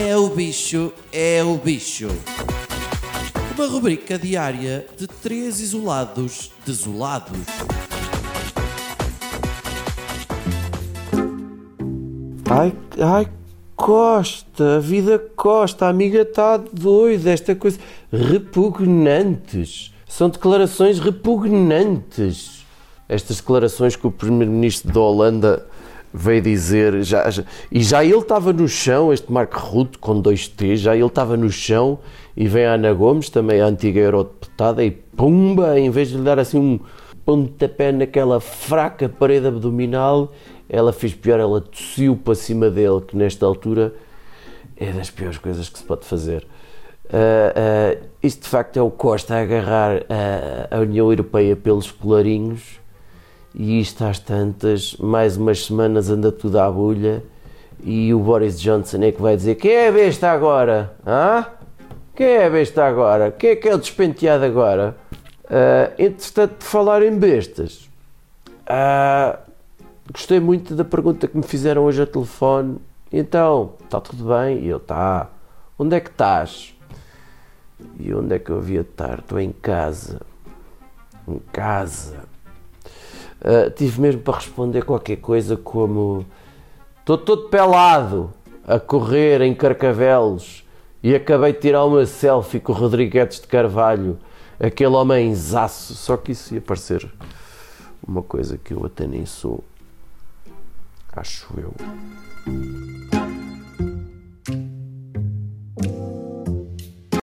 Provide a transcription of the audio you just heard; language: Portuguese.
É o bicho, é o bicho. Uma rubrica diária de três isolados desolados. Ai, ai, Costa, a vida Costa, a amiga está doida, esta coisa. Repugnantes. São declarações repugnantes. Estas declarações que o Primeiro-Ministro da Holanda veio dizer, já, já- e já ele estava no chão, este Marco Rutte com dois T, já ele estava no chão e vem a Ana Gomes, também a antiga eurodeputada, e pumba, em vez de lhe dar assim um pontapé naquela fraca parede abdominal, ela fez pior, ela tossiu para cima dele, que nesta altura é das piores coisas que se pode fazer. Ah, ah, isto de facto é o Costa a agarrar ah, a União Europeia pelos colarinhos e isto às tantas, mais umas semanas anda tudo à bulha e o Boris Johnson é que vai dizer quem é a besta agora? Hã? Quem é a besta agora? Quem é que é o despenteado agora? Ah, entretanto, de falar em bestas, ah, gostei muito da pergunta que me fizeram hoje ao telefone. Então, está tudo bem? E eu, tá. Onde é que estás? E onde é que eu havia de estar? Estou em casa. Em casa. Ah, tive mesmo para responder qualquer coisa como estou todo pelado a correr em Carcavelos e acabei de tirar uma selfie com o Rodrigues de Carvalho, aquele homem zaço, só que isso ia parecer uma coisa que eu até nem sou, acho eu.